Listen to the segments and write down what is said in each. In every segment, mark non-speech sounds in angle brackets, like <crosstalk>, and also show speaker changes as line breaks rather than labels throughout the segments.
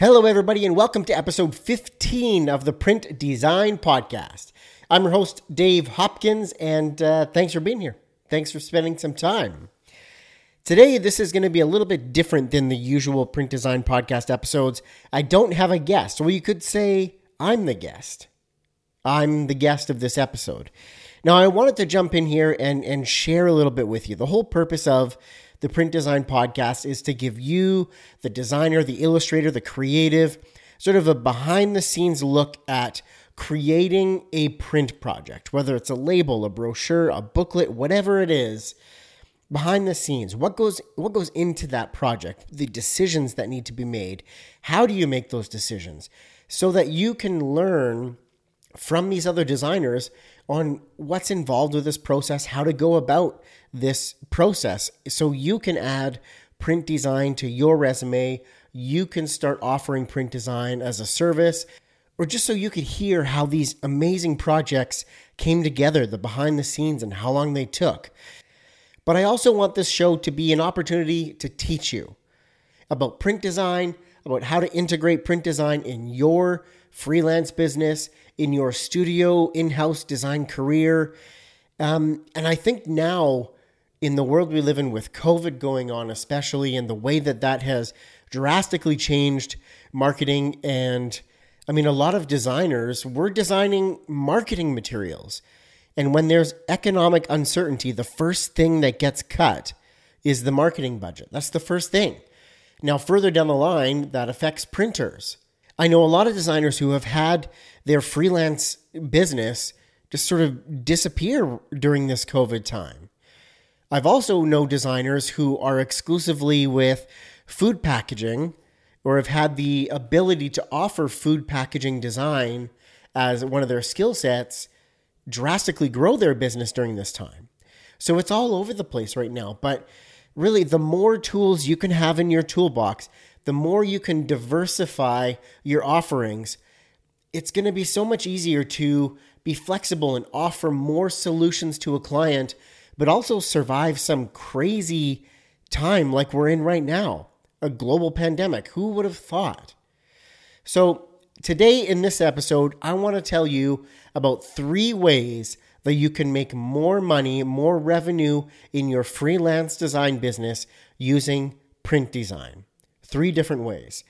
Hello, everybody, and welcome to episode 15 of the Print Design Podcast. I'm your host, Dave Hopkins, and uh, thanks for being here. Thanks for spending some time. Today, this is going to be a little bit different than the usual Print Design Podcast episodes. I don't have a guest, or you could say I'm the guest. I'm the guest of this episode. Now, I wanted to jump in here and, and share a little bit with you. The whole purpose of the Print Design Podcast is to give you, the designer, the illustrator, the creative, sort of a behind the scenes look at creating a print project, whether it's a label, a brochure, a booklet, whatever it is. Behind the scenes, what goes what goes into that project, the decisions that need to be made. How do you make those decisions so that you can learn from these other designers on what's involved with this process, how to go about this process so you can add print design to your resume. You can start offering print design as a service, or just so you could hear how these amazing projects came together, the behind the scenes, and how long they took. But I also want this show to be an opportunity to teach you about print design, about how to integrate print design in your freelance business, in your studio in house design career. Um, and I think now in the world we live in with COVID going on, especially, and the way that that has drastically changed marketing. And I mean, a lot of designers, we're designing marketing materials. And when there's economic uncertainty, the first thing that gets cut is the marketing budget. That's the first thing. Now, further down the line, that affects printers. I know a lot of designers who have had their freelance business just sort of disappear during this COVID time. I've also know designers who are exclusively with food packaging or have had the ability to offer food packaging design as one of their skill sets drastically grow their business during this time. So it's all over the place right now. But really, the more tools you can have in your toolbox, the more you can diversify your offerings, it's going to be so much easier to be flexible and offer more solutions to a client but also survive some crazy time like we're in right now a global pandemic. Who would have thought? So, today in this episode, I want to tell you about three ways that you can make more money, more revenue in your freelance design business using print design. Three different ways.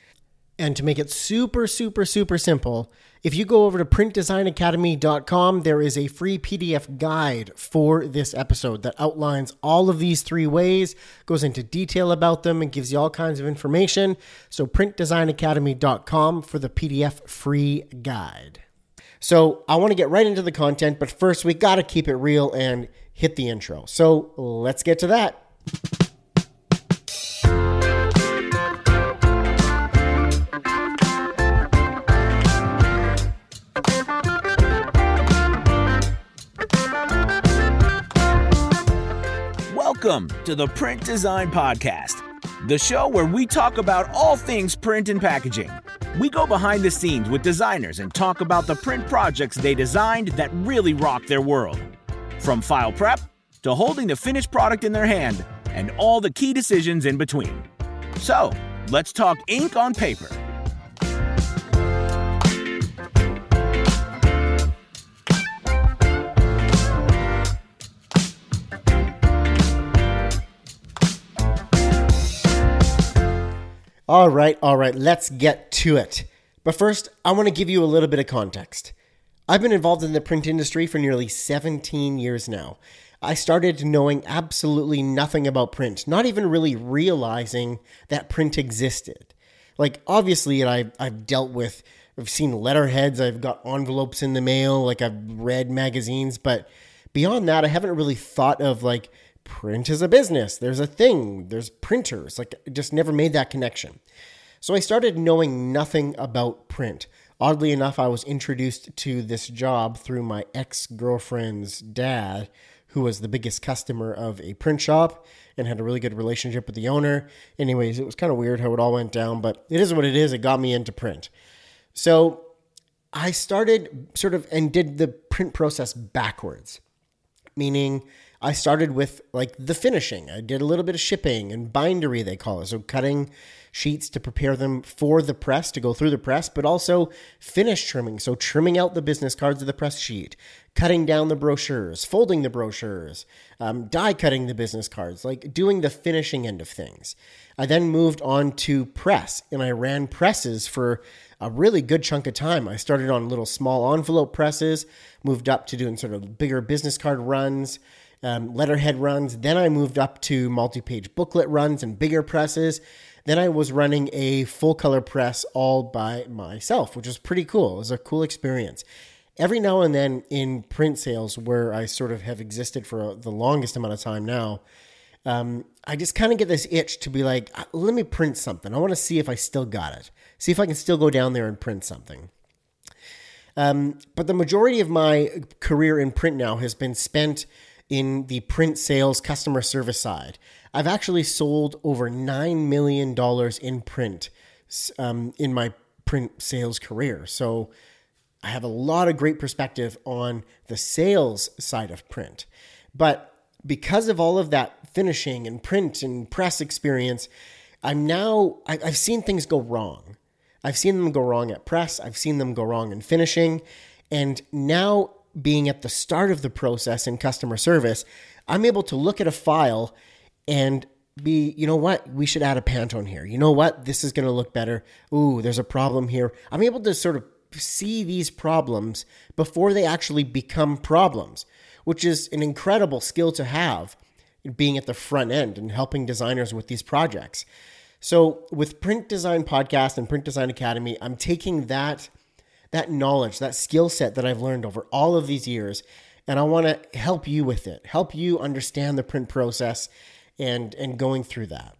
And to make it super, super, super simple, if you go over to printdesignacademy.com, there is a free PDF guide for this episode that outlines all of these three ways, goes into detail about them, and gives you all kinds of information. So, printdesignacademy.com for the PDF free guide. So, I want to get right into the content, but first, we got to keep it real and hit the intro. So, let's get to that.
Welcome to the Print Design Podcast, the show where we talk about all things print and packaging. We go behind the scenes with designers and talk about the print projects they designed that really rock their world. From file prep to holding the finished product in their hand and all the key decisions in between. So, let's talk ink on paper.
All right, all right, let's get to it. But first, I want to give you a little bit of context. I've been involved in the print industry for nearly 17 years now. I started knowing absolutely nothing about print, not even really realizing that print existed. Like, obviously, I've, I've dealt with, I've seen letterheads, I've got envelopes in the mail, like, I've read magazines, but beyond that, I haven't really thought of like print is a business. There's a thing. There's printers. Like, I just never made that connection. So I started knowing nothing about print. Oddly enough, I was introduced to this job through my ex girlfriend's dad, who was the biggest customer of a print shop and had a really good relationship with the owner. Anyways, it was kind of weird how it all went down, but it is what it is. It got me into print. So I started sort of and did the print process backwards, meaning I started with like the finishing. I did a little bit of shipping and bindery, they call it. So cutting sheets to prepare them for the press to go through the press, but also finish trimming. So trimming out the business cards of the press sheet, cutting down the brochures, folding the brochures, um, die cutting the business cards, like doing the finishing end of things. I then moved on to press and I ran presses for a really good chunk of time. I started on little small envelope presses, moved up to doing sort of bigger business card runs. Um, letterhead runs. Then I moved up to multi page booklet runs and bigger presses. Then I was running a full color press all by myself, which was pretty cool. It was a cool experience. Every now and then in print sales, where I sort of have existed for the longest amount of time now, um, I just kind of get this itch to be like, uh, let me print something. I want to see if I still got it, see if I can still go down there and print something. Um, but the majority of my career in print now has been spent in the print sales customer service side. I've actually sold over $9 million in print um, in my print sales career. So I have a lot of great perspective on the sales side of print. But because of all of that finishing and print and press experience, I'm now, I, have seen things go wrong. I've seen them go wrong at press, I've seen them go wrong in finishing. And now, being at the start of the process in customer service, I'm able to look at a file and be, you know what, we should add a Pantone here. You know what, this is going to look better. Ooh, there's a problem here. I'm able to sort of see these problems before they actually become problems, which is an incredible skill to have being at the front end and helping designers with these projects. So with Print Design Podcast and Print Design Academy, I'm taking that that knowledge, that skill set that I've learned over all of these years, and I want to help you with it. Help you understand the print process and and going through that.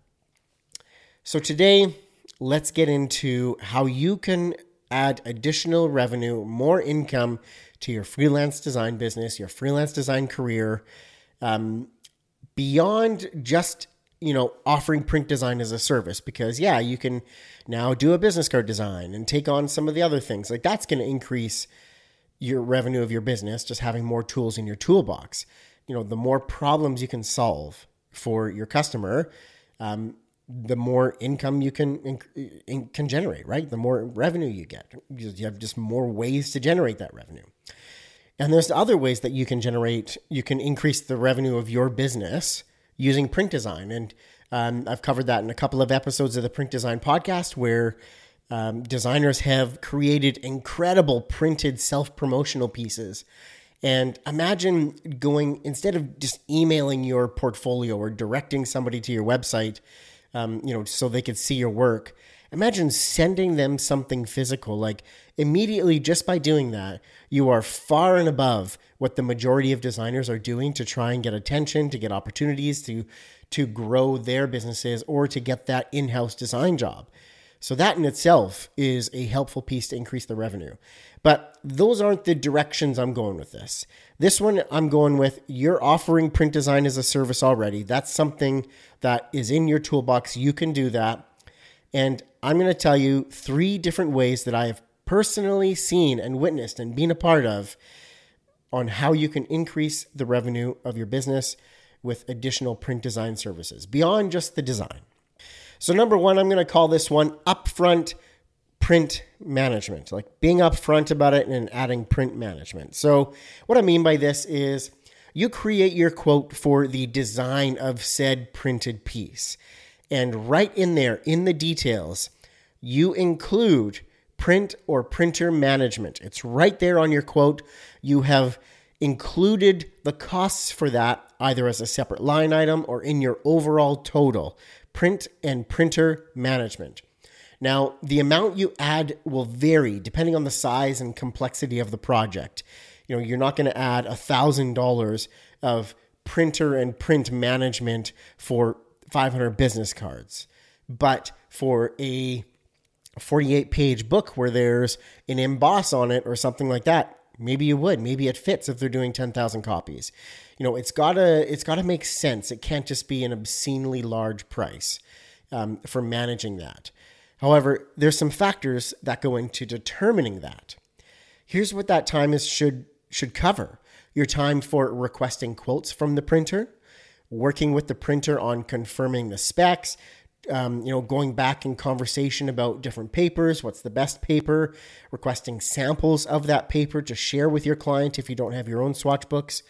So today, let's get into how you can add additional revenue, more income to your freelance design business, your freelance design career, um, beyond just you know offering print design as a service. Because yeah, you can now do a business card design and take on some of the other things. Like that's going to increase your revenue of your business just having more tools in your toolbox. You know, the more problems you can solve for your customer, um, the more income you can in, in, can generate, right? The more revenue you get, Because you have just more ways to generate that revenue. And there's other ways that you can generate, you can increase the revenue of your business using print design. And um, I've covered that in a couple of episodes of the Print Design Podcast, where um, designers have created incredible printed self promotional pieces and imagine going, instead of just emailing your portfolio or directing somebody to your website, um, you know, so they could see your work, imagine sending them something physical. Like immediately, just by doing that, you are far and above what the majority of designers are doing to try and get attention, to get opportunities, to to grow their businesses, or to get that in-house design job. So that in itself is a helpful piece to increase the revenue. But those aren't the directions I'm going with this. This one I'm going with you're offering print design as a service already. That's something that is in your toolbox. You can do that. And I'm going to tell you three different ways that I have personally seen and witnessed and been a part of on how you can increase the revenue of your business with additional print design services beyond just the design. So, number one, I'm going to call this one upfront print management, like being upfront about it and adding print management. So, what I mean by this is you create your quote for the design of said printed piece. And right in there, in the details, you include print or printer management. It's right there on your quote. You have included the costs for that either as a separate line item or in your overall total print and printer management. Now, the amount you add will vary depending on the size and complexity of the project. You know, you're not going to add $1,000 of printer and print management for 500 business cards. But for a 48 page book where there's an emboss on it or something like that, maybe you would. Maybe it fits if they're doing 10,000 copies you know it's gotta it's gotta make sense. It can't just be an obscenely large price um, for managing that. However, there's some factors that go into determining that. Here's what that time is should should cover. your time for requesting quotes from the printer, working with the printer on confirming the specs, um, you know, going back in conversation about different papers, what's the best paper, requesting samples of that paper to share with your client if you don't have your own swatch books.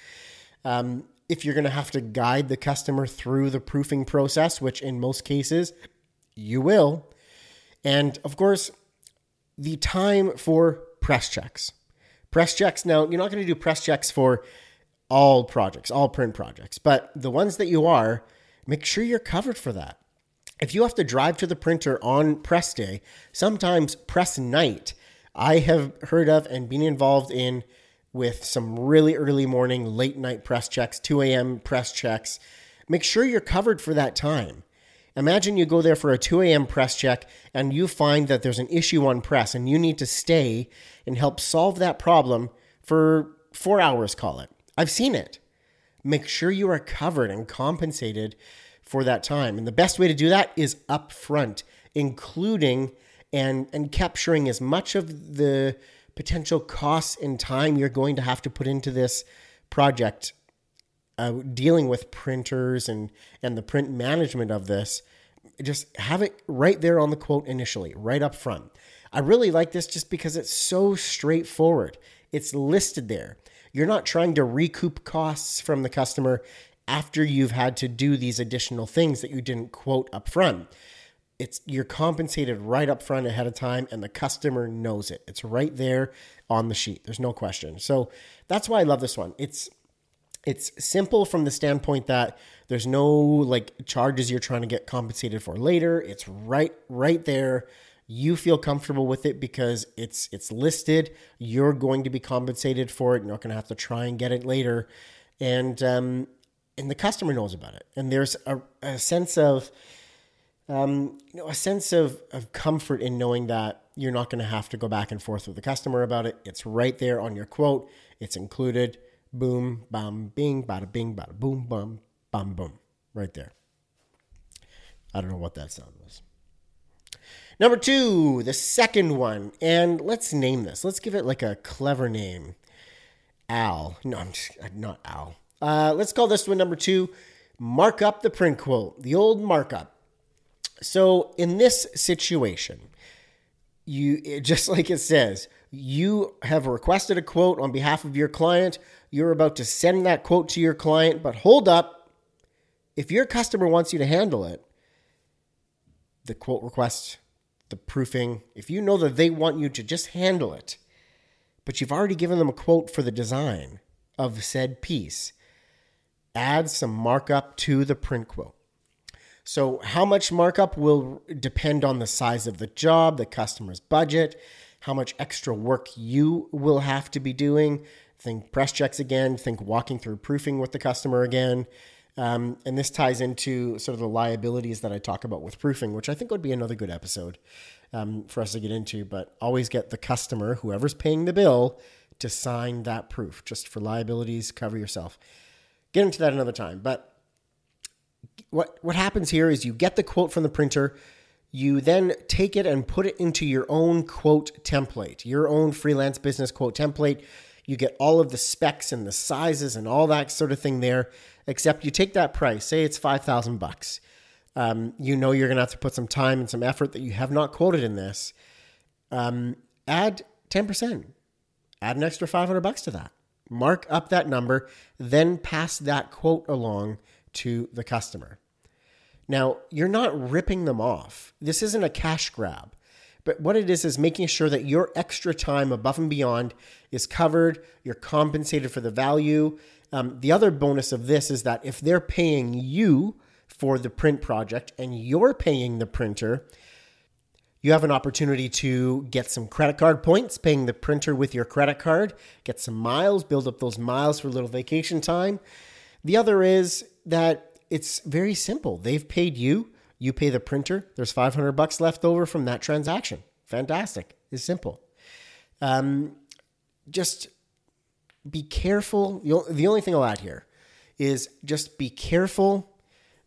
Um, if you're going to have to guide the customer through the proofing process, which in most cases you will. And of course, the time for press checks. Press checks, now, you're not going to do press checks for all projects, all print projects, but the ones that you are, make sure you're covered for that. If you have to drive to the printer on press day, sometimes press night, I have heard of and been involved in with some really early morning, late night press checks, 2 a.m. press checks. Make sure you're covered for that time. Imagine you go there for a 2 a.m. press check and you find that there's an issue on press and you need to stay and help solve that problem for four hours, call it. I've seen it. Make sure you are covered and compensated for that time. And the best way to do that is upfront, including and, and capturing as much of the potential costs and time you're going to have to put into this project uh, dealing with printers and and the print management of this just have it right there on the quote initially right up front. I really like this just because it's so straightforward. It's listed there. You're not trying to recoup costs from the customer after you've had to do these additional things that you didn't quote up front it's you're compensated right up front ahead of time and the customer knows it. It's right there on the sheet. There's no question. So that's why i love this one. It's it's simple from the standpoint that there's no like charges you're trying to get compensated for later. It's right right there. You feel comfortable with it because it's it's listed. You're going to be compensated for it. You're not going to have to try and get it later. And um and the customer knows about it and there's a, a sense of um, you know, a sense of, of comfort in knowing that you're not going to have to go back and forth with the customer about it. It's right there on your quote. It's included. Boom, bam, bing, bada bing, bada boom, bum, bum, boom. Right there. I don't know what that sound was. Number two, the second one. And let's name this. Let's give it like a clever name. Al. No, I'm just not Al. Uh, let's call this one number two. Mark up the print quote. The old markup. So in this situation, you just <laughs> like it says, you have requested a quote on behalf of your client. You're about to send that quote to your client, but hold up. If your customer wants you to handle it, the quote request, the proofing, if you know that they want you to just handle it, but you've already given them a quote for the design of said piece, add some markup to the print quote. So, how much markup will depend on the size of the job, the customer's budget, how much extra work you will have to be doing. Think press checks again, think walking through proofing with the customer again. Um, and this ties into sort of the liabilities that I talk about with proofing, which I think would be another good episode um, for us to get into. But always get the customer, whoever's paying the bill, to sign that proof just for liabilities, cover yourself. Get into that another time. But what what happens here is you get the quote from the printer, you then take it and put it into your own quote template, your own freelance business quote template. You get all of the specs and the sizes and all that sort of thing there. Except you take that price, say it's five thousand bucks. Um, you know you're going to have to put some time and some effort that you have not quoted in this. Um, add ten percent. Add an extra five hundred bucks to that. Mark up that number, then pass that quote along to the customer. Now, you're not ripping them off. This isn't a cash grab. But what it is is making sure that your extra time above and beyond is covered, you're compensated for the value. Um, the other bonus of this is that if they're paying you for the print project and you're paying the printer, you have an opportunity to get some credit card points, paying the printer with your credit card, get some miles, build up those miles for a little vacation time. The other is that it's very simple. They've paid you, you pay the printer. There's 500 bucks left over from that transaction. Fantastic. It's simple. Um, just be careful. The only thing I'll add here is just be careful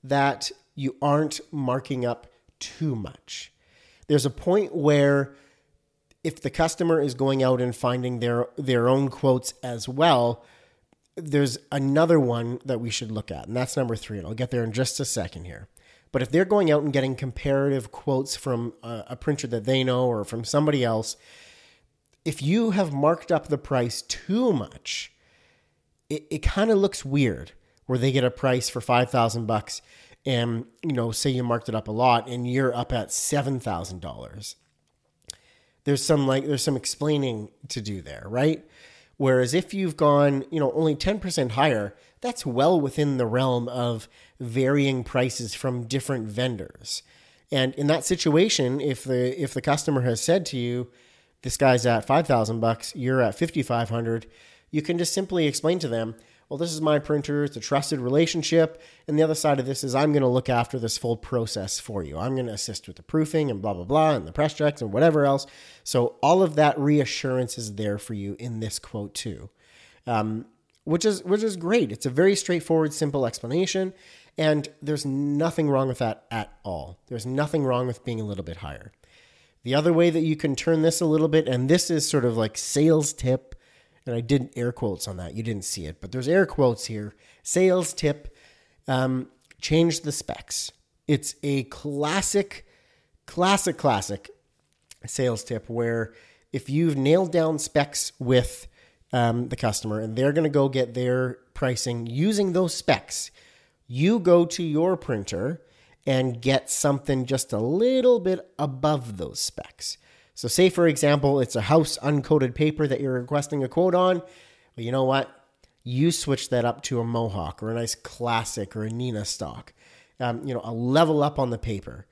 that you aren't marking up too much. There's a point where if the customer is going out and finding their their own quotes as well, there's another one that we should look at, and that's number three. And I'll get there in just a second here. But if they're going out and getting comparative quotes from a, a printer that they know or from somebody else, if you have marked up the price too much, it, it kind of looks weird where they get a price for 5000 bucks and you know say you marked it up a lot and you're up at $7000 there's some like there's some explaining to do there right? Whereas if you've gone you know only 10% higher that's well within the realm of varying prices from different vendors. And in that situation if the if the customer has said to you this guy's at 5000 bucks you're at 5500 you can just simply explain to them well, this is my printer, it's a trusted relationship. And the other side of this is I'm going to look after this full process for you. I'm going to assist with the proofing and blah, blah, blah, and the press checks and whatever else. So all of that reassurance is there for you in this quote too. Um, which is which is great. It's a very straightforward, simple explanation, and there's nothing wrong with that at all. There's nothing wrong with being a little bit higher. The other way that you can turn this a little bit, and this is sort of like sales tip and I didn't air quotes on that. You didn't see it, but there's air quotes here. Sales tip um, change the specs. It's a classic, classic, classic sales tip where if you've nailed down specs with um, the customer and they're going to go get their pricing using those specs, you go to your printer and get something just a little bit above those specs. So, say for example, it's a house uncoated paper that you're requesting a quote on. Well, you know what? You switch that up to a Mohawk or a nice classic or a Neenah stock. Um, you know, a level up on the paper,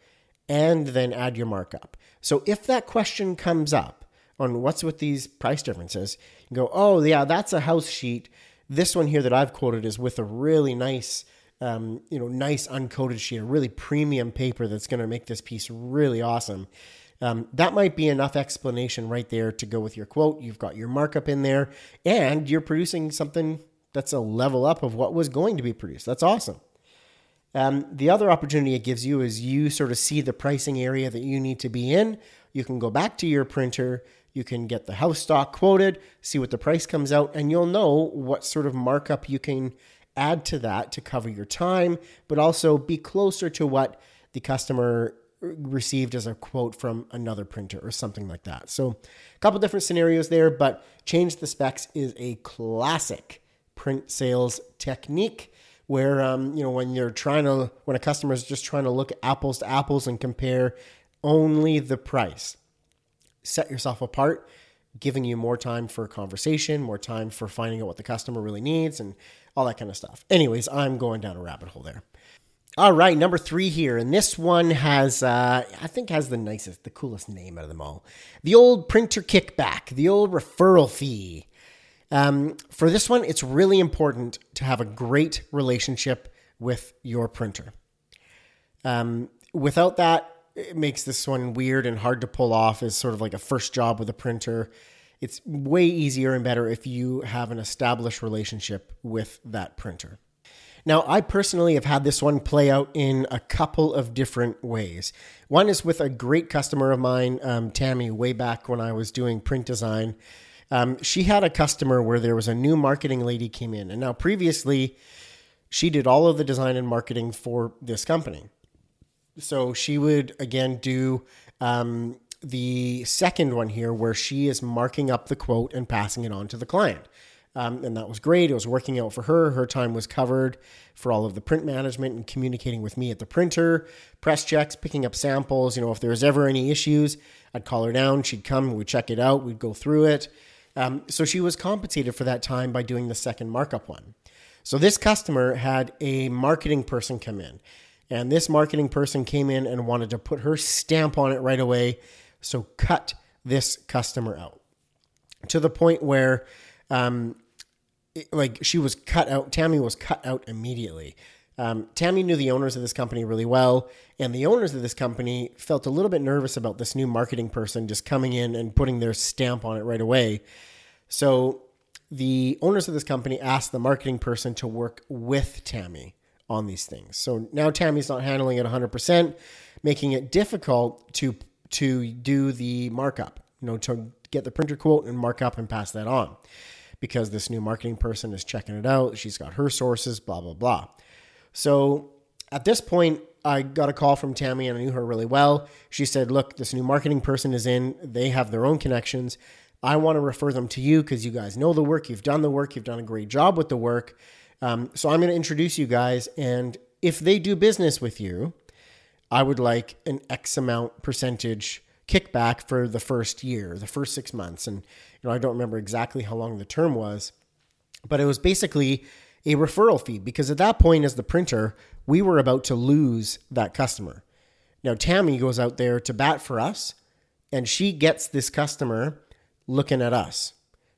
and then add your markup. So, if that question comes up on what's with these price differences, you go, oh yeah, that's a house sheet. This one here that I've quoted is with a really nice um, you know, nice uncoated sheet, a really premium paper that's going to make this piece really awesome. Um, that might be enough explanation right there to go with your quote. You've got your markup in there, and you're producing something that's a level up of what was going to be produced. That's awesome. Um, the other opportunity it gives you is you sort of see the pricing area that you need to be in. You can go back to your printer, you can get the house stock quoted, see what the price comes out, and you'll know what sort of markup you can add to that to cover your time, but also be closer to what the customer received as a quote from another printer or something like that. So, a couple different scenarios there, but change the specs is a classic print sales technique where um, you know when you're trying to when a customer is just trying to look apples to apples and compare only the price. Set yourself apart, giving you more time for conversation, more time for finding out what the customer really needs and all that kind of stuff. Anyways, I'm going down a rabbit hole there. All right, number three here, and this one has, uh, I think, has the nicest, the coolest name out of them all. The old printer kickback, the old referral fee. Um, for this one, it's really important to have a great relationship with your printer. Um, without that, it makes this one weird and hard to pull off as sort of like a first job with a printer. It's way easier and better if you have an established relationship with that printer. Now, I personally have had this one play out in a couple of different ways. One is with a great customer of mine, um, Tammy, way back when I was doing print design. Um, she had a customer where there was a new marketing lady came in, and now previously she did all of the design and marketing for this company. So she would again do um, the second one here, where she is marking up the quote and passing it on to the client. Um, and that was great. It was working out for her. Her time was covered for all of the print management and communicating with me at the printer, press checks, picking up samples. You know, if there was ever any issues, I'd call her down. She'd come, we'd check it out, we'd go through it. Um, so she was compensated for that time by doing the second markup one. So this customer had a marketing person come in, and this marketing person came in and wanted to put her stamp on it right away. So cut this customer out to the point where um, it, like she was cut out. Tammy was cut out immediately. Um, Tammy knew the owners of this company really well, and the owners of this company felt a little bit nervous about this new marketing person just coming in and putting their stamp on it right away. So the owners of this company asked the marketing person to work with Tammy on these things. So now Tammy's not handling it 100%, making it difficult to to do the markup, you know, to get the printer quote and mark up and pass that on because this new marketing person is checking it out. She's got her sources, blah, blah, blah. So at this point, I got a call from Tammy and I knew her really well. She said, Look, this new marketing person is in. They have their own connections. I want to refer them to you because you guys know the work. You've done the work. You've done a great job with the work. Um, so I'm going to introduce you guys. And if they do business with you, I would like an X amount percentage kickback for the first year, the first six months. And, you know, I don't remember exactly how long the term was, but it was basically a referral fee because at that point, as the printer, we were about to lose that customer. Now, Tammy goes out there to bat for us and she gets this customer looking at us.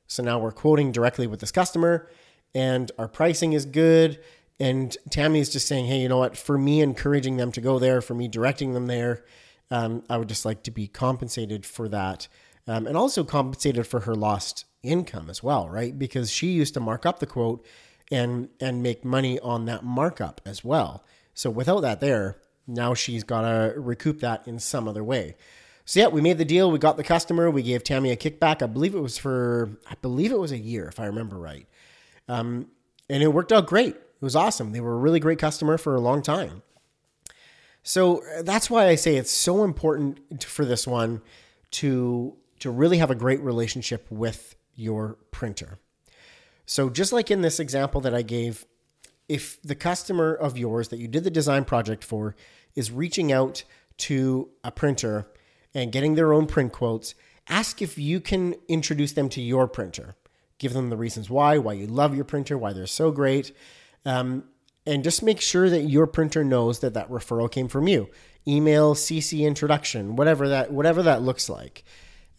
So now we're quoting directly with this customer and our pricing is good. And Tammy is just saying, hey, you know what? For me encouraging them to go there, for me directing them there, um, I would just like to be compensated for that. Um, and also compensated for her lost income as well, right? Because she used to mark up the quote and and make money on that markup as well. So without that there, now she's got to recoup that in some other way. So yeah, we made the deal. We got the customer. We gave Tammy a kickback. I believe it was for I believe it was a year if I remember right. Um, and it worked out great. It was awesome. They were a really great customer for a long time. So that's why I say it's so important for this one to to really have a great relationship with your printer. So just like in this example that I gave, if the customer of yours that you did the design project for is reaching out to a printer and getting their own print quotes, ask if you can introduce them to your printer. Give them the reasons why, why you love your printer, why they're so great. Um, and just make sure that your printer knows that that referral came from you. Email, CC introduction, whatever that whatever that looks like,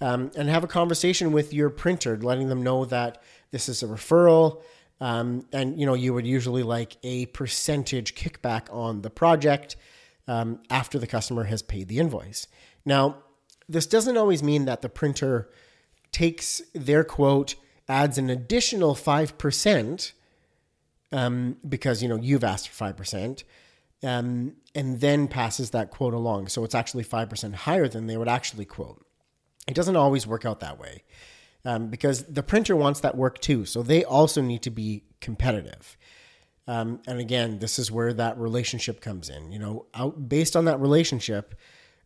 um, and have a conversation with your printer, letting them know that this is a referral, um, and you know you would usually like a percentage kickback on the project um, after the customer has paid the invoice. Now, this doesn't always mean that the printer takes their quote, adds an additional five percent um, because you know you've asked for five percent, um, and then passes that quote along. So it's actually five percent higher than they would actually quote. It doesn't always work out that way um, because the printer wants that work too. So they also need to be competitive. Um, and again, this is where that relationship comes in. You know, out based on that relationship,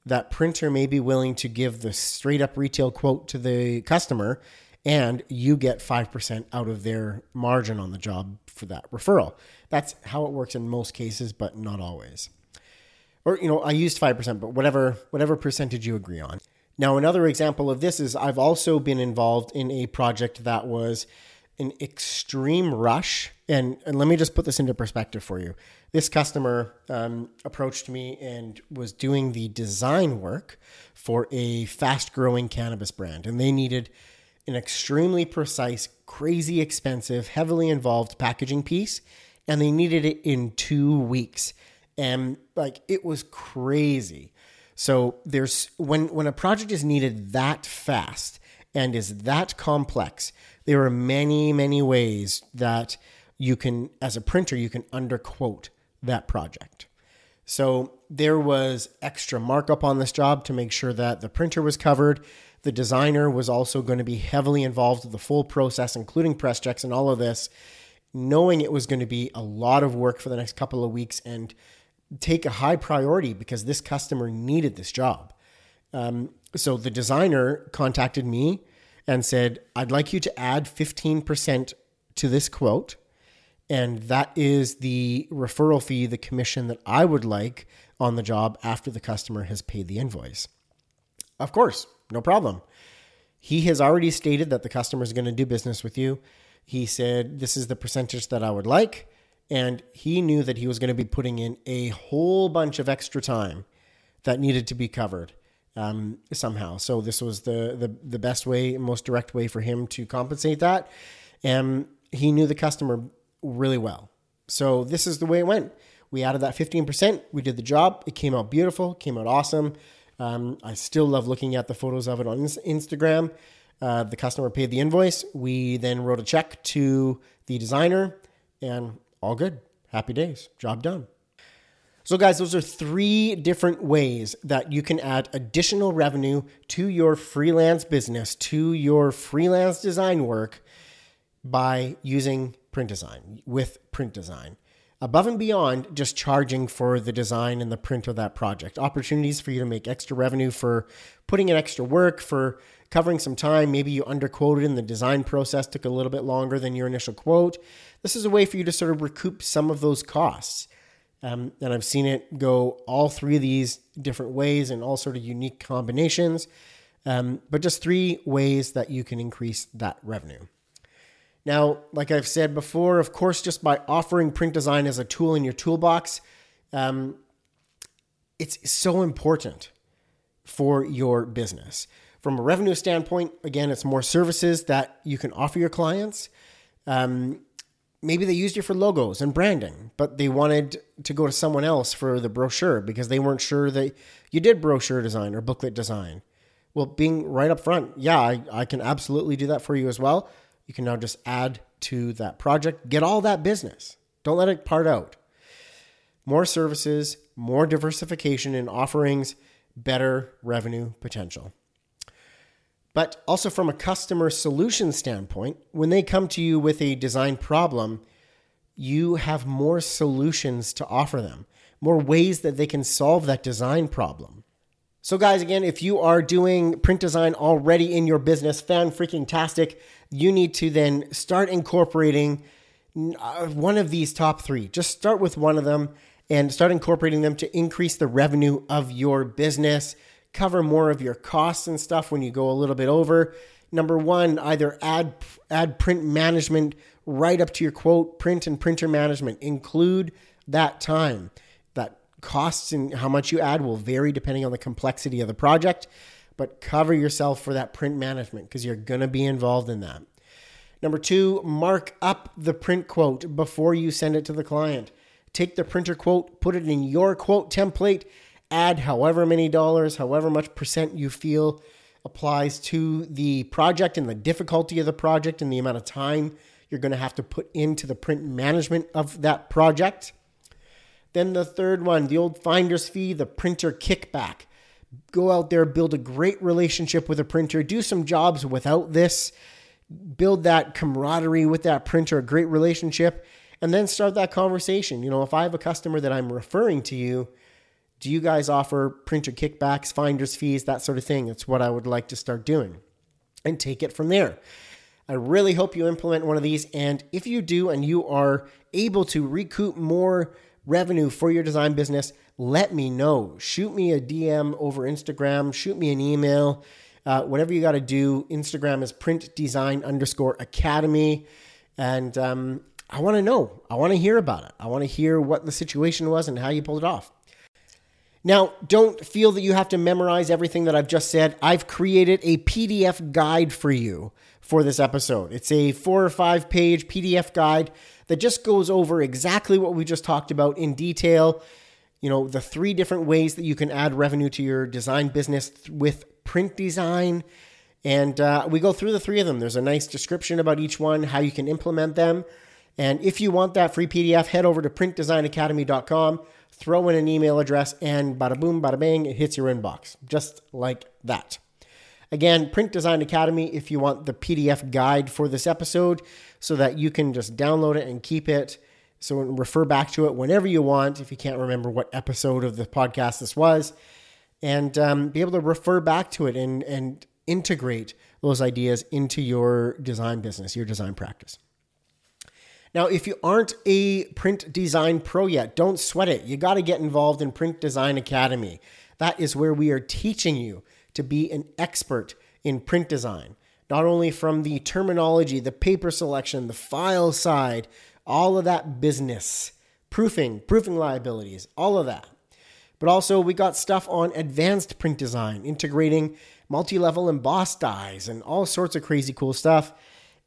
that printer may be willing to give the straight up retail quote to the customer and you get 5% out of their margin on the job for that referral. That's how it works in most cases, but not always. Or, you know, I used 5%, but whatever, whatever percentage you agree on. Now, another example of this is I've also been involved in a project that was an extreme rush. And, and let me just put this into perspective for you. This customer um, approached me and was doing the design work for a fast growing cannabis brand. And they needed an extremely precise, crazy expensive, heavily involved packaging piece, and they needed it in two weeks. And like it was crazy. So there's when when a project is needed that fast and is that complex, there are many, many ways that you can, as a printer, you can underquote that project. So there was extra markup on this job to make sure that the printer was covered the designer was also going to be heavily involved with the full process, including press checks and all of this, knowing it was going to be a lot of work for the next couple of weeks and take a high priority because this customer needed this job. Um, so the designer contacted me and said, I'd like you to add 15% to this quote. And that is the referral fee, the commission that I would like on the job after the customer has paid the invoice. Of course, no problem. He has already stated that the customer is going to do business with you. He said, This is the percentage that I would like. And he knew that he was going to be putting in a whole bunch of extra time that needed to be covered um, somehow. So this was the, the the best way, most direct way for him to compensate that. And he knew the customer really well. So this is the way it went. We added that 15%. We did the job. It came out beautiful, came out awesome. Um, I still love looking at the photos of it on Instagram. Uh, the customer paid the invoice. We then wrote a check to the designer, and all good. Happy days. Job done. So, guys, those are three different ways that you can add additional revenue to your freelance business, to your freelance design work by using print design with print design above and beyond just charging for the design and the print of that project. Opportunities for you to make extra revenue for putting in extra work, for covering some time. Maybe you underquoted and the design process took a little bit longer than your initial quote. This is a way for you to sort of recoup some of those costs. Um, and I've seen it go all three of these different ways and all sort of unique combinations. Um, but just three ways that you can increase that revenue. Now, like I've said before, of course, just by offering print design as a tool in your toolbox, um, it's so important for your business. From a revenue standpoint, again, it's more services that you can offer your clients. Um, maybe they used you for logos and branding, but they wanted to go to someone else for the brochure because they weren't sure that you did brochure design or booklet design. Well, being right up front, yeah, I, I can absolutely do that for you as well. You can now just add to that project, get all that business. Don't let it part out. More services, more diversification in offerings, better revenue potential. But also from a customer solution standpoint, when they come to you with a design problem, you have more solutions to offer them, more ways that they can solve that design problem. So, guys, again, if you are doing print design already in your business, fan freaking tastic, you need to then start incorporating uh, one of these top three. Just start with one of them and start incorporating them to increase the revenue of your business cover more of your costs and stuff when you go a little bit over. Number one, either add add print management right up to your quote, print and printer management. Include that time. That costs and how much you add will vary depending on the complexity of the project, but cover yourself for that print management because you're going to be involved in that. Number two, mark up the print quote before you send it to the client. Take the printer quote, put it in your quote template, add however many dollars, however much percent you feel applies to the project and the difficulty of the project and the amount of time you're going to have to put into the print management of that project. Then the third one, the old finder's fee, the printer kickback. Go out there, build a great relationship with a printer, do some jobs without this, build that camaraderie with that printer, a great relationship, and then start that conversation. You know, if I have a customer that I'm referring to you, do you guys offer printer kickbacks, finder's fees, that sort of thing? It's what I would like to start doing and take it from there. I really hope you implement one of these. And if you do and you are able to recoup more revenue for your design business, let me know. Shoot me a DM over Instagram, shoot me an email, uh, whatever you got to do. Instagram is print design underscore academy. And um, I want to know. I want to hear about it. I want to hear what the situation was and how you pulled it off. Now, don't feel that you have to memorize everything that I've just said. I've created a PDF guide for you for this episode. It's a four or five page PDF guide that just goes over exactly what we just talked about in detail. You know, the three different ways that you can add revenue to your design business with print design. And uh, we go through the three of them. There's a nice description about each one, how you can implement them. And if you want that free PDF, head over to printdesignacademy.com throw in an email address, and bada boom, bada bang, it hits your inbox, just like that. Again, Print Design Academy if you want the PDF guide for this episode so that you can just download it and keep it. So refer back to it whenever you want if you can't remember what episode of the podcast this was, and um, be able to refer back to it and, and integrate those ideas into your design business, your design practice. Now, if you aren't a print design pro yet, don't sweat it. You got to get involved in Print Design Academy. That is where we are teaching you to be an expert in print design, not only from the terminology, the paper selection, the file side, all of that business, proofing, proofing liabilities, all of that. But also, we got stuff on advanced print design, integrating multi level embossed dies and all sorts of crazy cool stuff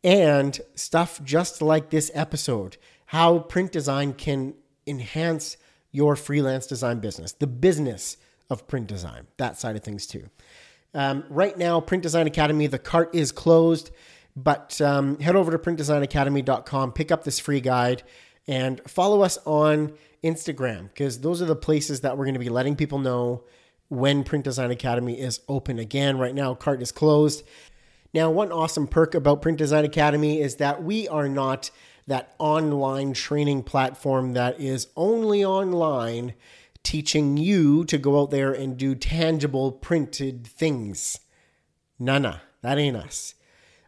and stuff just like this episode how print design can enhance your freelance design business, the business of print design, that side of things too. Um, right now, Print Design Academy, the cart is closed, but um, head over to printdesignacademy.com, pick up this free guide, and follow us on Instagram because those are the places that we're going to be letting people know when Print Design Academy is open again. Right now, cart is closed. Now, one awesome perk about Print Design Academy is that we are not that online training platform that is only online teaching you to go out there and do tangible printed things. Nana, that ain't us.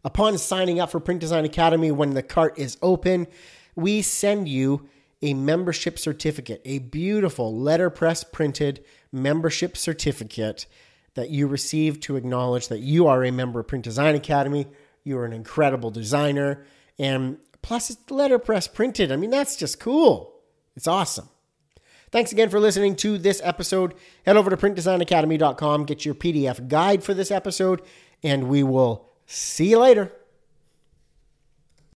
Upon signing up for Print Design Academy, when the cart is open, we send you a membership certificate, a beautiful letterpress printed membership certificate that you receive to acknowledge that you are a member of Print Design Academy. You are an incredible designer. And plus, it's letterpress printed. I mean, that's just cool. It's awesome. Thanks again for listening to this episode. Head over to printdesignacademy.com, get your PDF guide for this episode, and we will see you later.